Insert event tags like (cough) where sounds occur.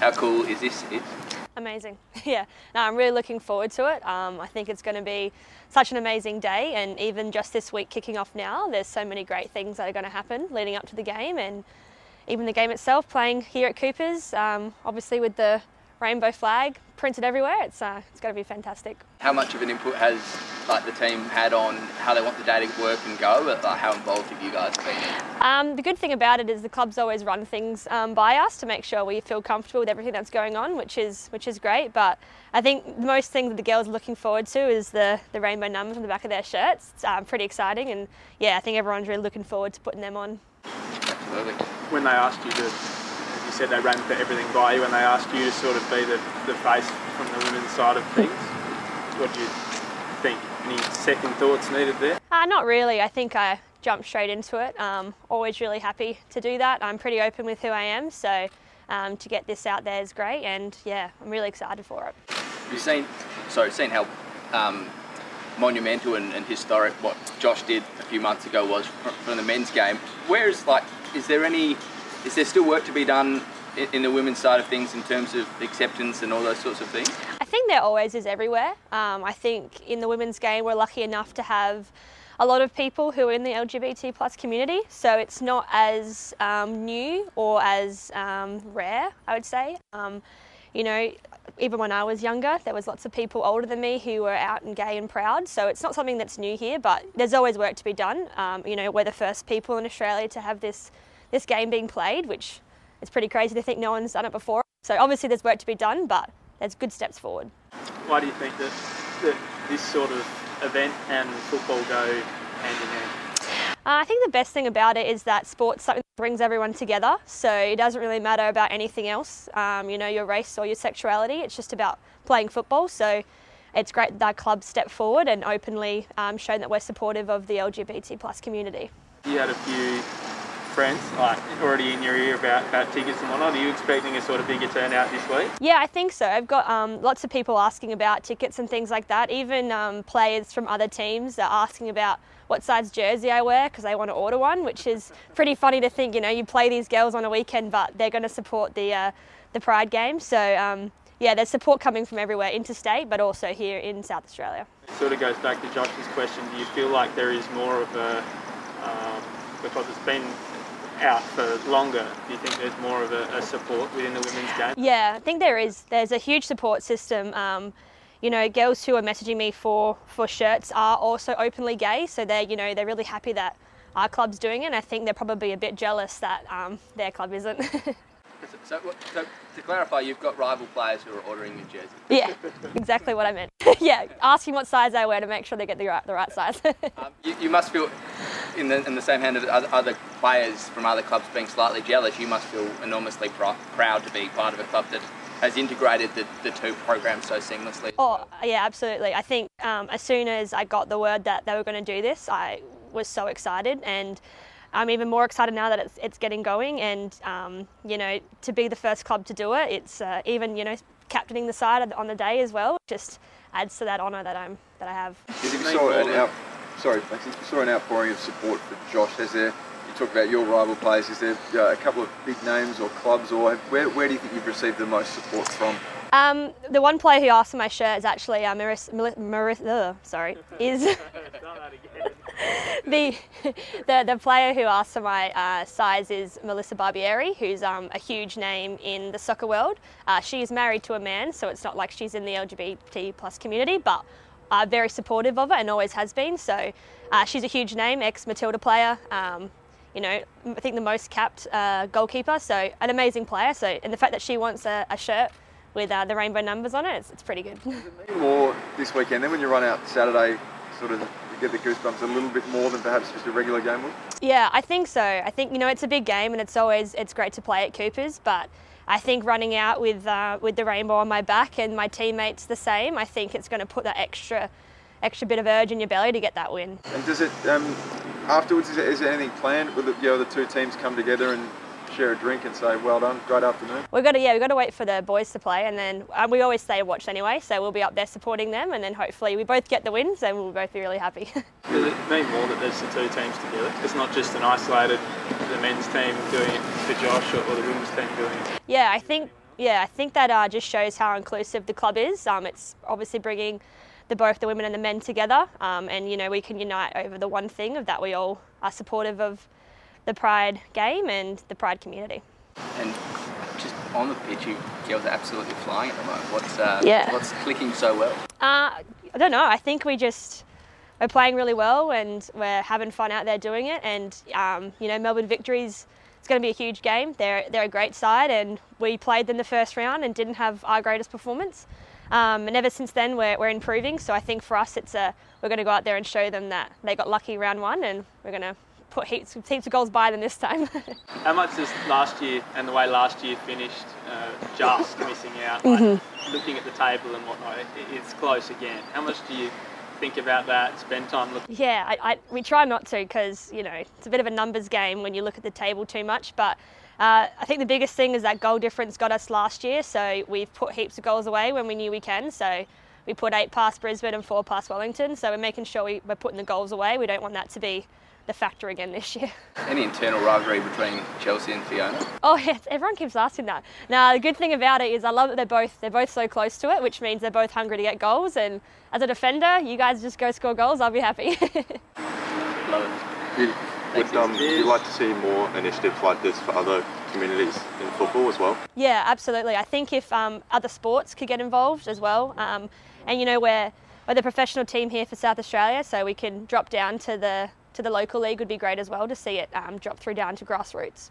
How cool is this? Amazing. (laughs) Yeah, no, I'm really looking forward to it. Um, I think it's going to be such an amazing day, and even just this week kicking off now, there's so many great things that are going to happen leading up to the game, and even the game itself, playing here at Coopers, um, obviously with the rainbow flag printed everywhere. It's uh, it's going to be fantastic. How much of an input has like the team had on how they want the day to work and go? But like, how involved have you guys been? Um, the good thing about it is the clubs always run things um, by us to make sure we feel comfortable with everything that's going on, which is which is great. But I think the most thing that the girls are looking forward to is the the rainbow numbers on the back of their shirts. It's um, pretty exciting, and yeah, I think everyone's really looking forward to putting them on. Absolutely. When they asked you to said they ran for everything by you and they asked you to sort of be the, the face from the women's side of things. What do you think? Any second thoughts needed there? Uh, not really. I think I jumped straight into it. Um, always really happy to do that. I'm pretty open with who I am, so um, to get this out there is great, and yeah, I'm really excited for it. You've seen, sorry, seen how um, monumental and, and, historic what Josh did a few months ago was from, from the men's game. Where is like, is there any is there still work to be done in the women's side of things in terms of acceptance and all those sorts of things? I think there always is everywhere. Um, I think in the women's game we're lucky enough to have a lot of people who are in the LGBT plus community, so it's not as um, new or as um, rare, I would say. Um, you know, even when I was younger, there was lots of people older than me who were out and gay and proud. So it's not something that's new here, but there's always work to be done. Um, you know, we're the first people in Australia to have this this game being played, which is pretty crazy to think no one's done it before. So obviously there's work to be done, but there's good steps forward. Why do you think that, that this sort of event and football go hand in hand? Uh, I think the best thing about it is that sports something that brings everyone together. So it doesn't really matter about anything else, um, you know, your race or your sexuality. It's just about playing football. So it's great that our club step forward and openly um, shown that we're supportive of the LGBT plus community. You had a few friends like already in your ear about, about tickets and whatnot. Are you expecting a sort of bigger turnout this week? Yeah, I think so. I've got um, lots of people asking about tickets and things like that. Even um, players from other teams are asking about what size jersey I wear because they want to order one, which is pretty funny to think. You know, you play these girls on a weekend, but they're going to support the uh, the Pride game. So um, yeah, there's support coming from everywhere, interstate, but also here in South Australia. It sort of goes back to Josh's question. Do you feel like there is more of a um, because it's been out for longer, do you think there's more of a, a, support within the women's game? Yeah, I think there is. There's a huge support system. Um, you know, girls who are messaging me for, for shirts are also openly gay, so they're, you know, they're really happy that our club's doing it. And I think they're probably a bit jealous that um, their club isn't. (laughs) So, so, to clarify, you've got rival players who are ordering your jersey. Yeah, exactly what I meant. (laughs) yeah, asking what size I wear to make sure they get the right, the right size. (laughs) um, you, you, must feel, in the, in the same hand of other, other, players from other clubs being slightly jealous, you must feel enormously pr- proud to be part of a club that has integrated the, the two programs so seamlessly. Oh, yeah, absolutely. I think um, as soon as I got the word that they were going to do this, I was so excited and I'm even more excited now that it's, it's getting going and, um, you know, to be the first club to do it, it's uh, even, you know, captaining the side on the day as well, just adds to that honour that, I'm, that I have. If you saw an out, sorry, you saw an outpouring of support for Josh, has there, you talk about your rival players, is there uh, a couple of big names or clubs or where, where do you think you've received the most support from? Um, the one player who asked for my shirt is actually uh, Maris, Maris, uh, sorry, (laughs) is (laughs) the, (laughs) the the player who asked for my uh, size is Melissa Barbieri, who's um, a huge name in the soccer world. Uh, she is married to a man, so it's not like she's in the LGBT plus community, but uh, very supportive of her and always has been. So uh, she's a huge name, ex Matilda player. Um, you know, I think the most capped uh, goalkeeper, so an amazing player. So, and the fact that she wants a, a shirt with uh, the rainbow numbers on it, it's, it's pretty good. (laughs) more this weekend. Then when you run out Saturday, sort of get the goosebumps a little bit more than perhaps just a regular game would? Yeah, I think so. I think you know it's a big game and it's always it's great to play at Coopers, but I think running out with uh, with the rainbow on my back and my teammates the same, I think it's going to put that extra extra bit of urge in your belly to get that win. And does it um, afterwards? Is there, is there anything planned? Will the, you know, the two teams come together and share a drink and say, well done, great afternoon? We've got to, yeah, we've got to wait for the boys to play and then um, we always stay and watch anyway, so we'll be up there supporting them and then hopefully we both get the wins and we'll both be really happy. Does (laughs) it mean more that there's the two teams together? It's not just an isolated, the men's team doing it for Josh or, or the women's team doing it? Yeah, I think Yeah, I think that uh, just shows how inclusive the club is. Um, it's obviously bringing the both the women and the men together, um, and you know we can unite over the one thing of that we all are supportive of the Pride game and the Pride community. And just on the pitch, you girls are absolutely flying at the moment. What's uh, Yeah. what's clicking so well? Uh, I don't know. I think we just we're playing really well and we're having fun out there doing it. And um, you know, Melbourne Victory's. It's going to be a huge game. They're they're a great side, and we played them the first round and didn't have our greatest performance. Um, and ever since then, we're, we're improving. So I think for us, it's a we're going to go out there and show them that they got lucky round one, and we're going to put heaps heaps of goals by them this time. (laughs) How much does last year and the way last year finished uh, just (laughs) missing out, like looking at the table and whatnot, it, it's close again. How much do you think about that, spend time looking? Yeah, I, I, we try not to because you know it's a bit of a numbers game when you look at the table too much. But uh, I think the biggest thing is that goal difference got us last year, so we've put heaps of goals away when we knew we can. So we put eight past Brisbane and four past Wellington. So we're making sure we, we're putting the goals away. We don't want that to be the factor again this year. (laughs) Any internal rivalry between Chelsea and Fiona? Oh yes, everyone keeps asking that. Now the good thing about it is I love that they're both they're both so close to it, which means they're both hungry to get goals. And as a defender, you guys just go score goals. I'll be happy. (laughs) Love it. Would um, you like to see more initiatives like this for other communities in football as well? Yeah, absolutely. I think if um, other sports could get involved as well, um, and you know we're we're the professional team here for South Australia, so we can drop down to the to the local league would be great as well to see it um, drop through down to grassroots.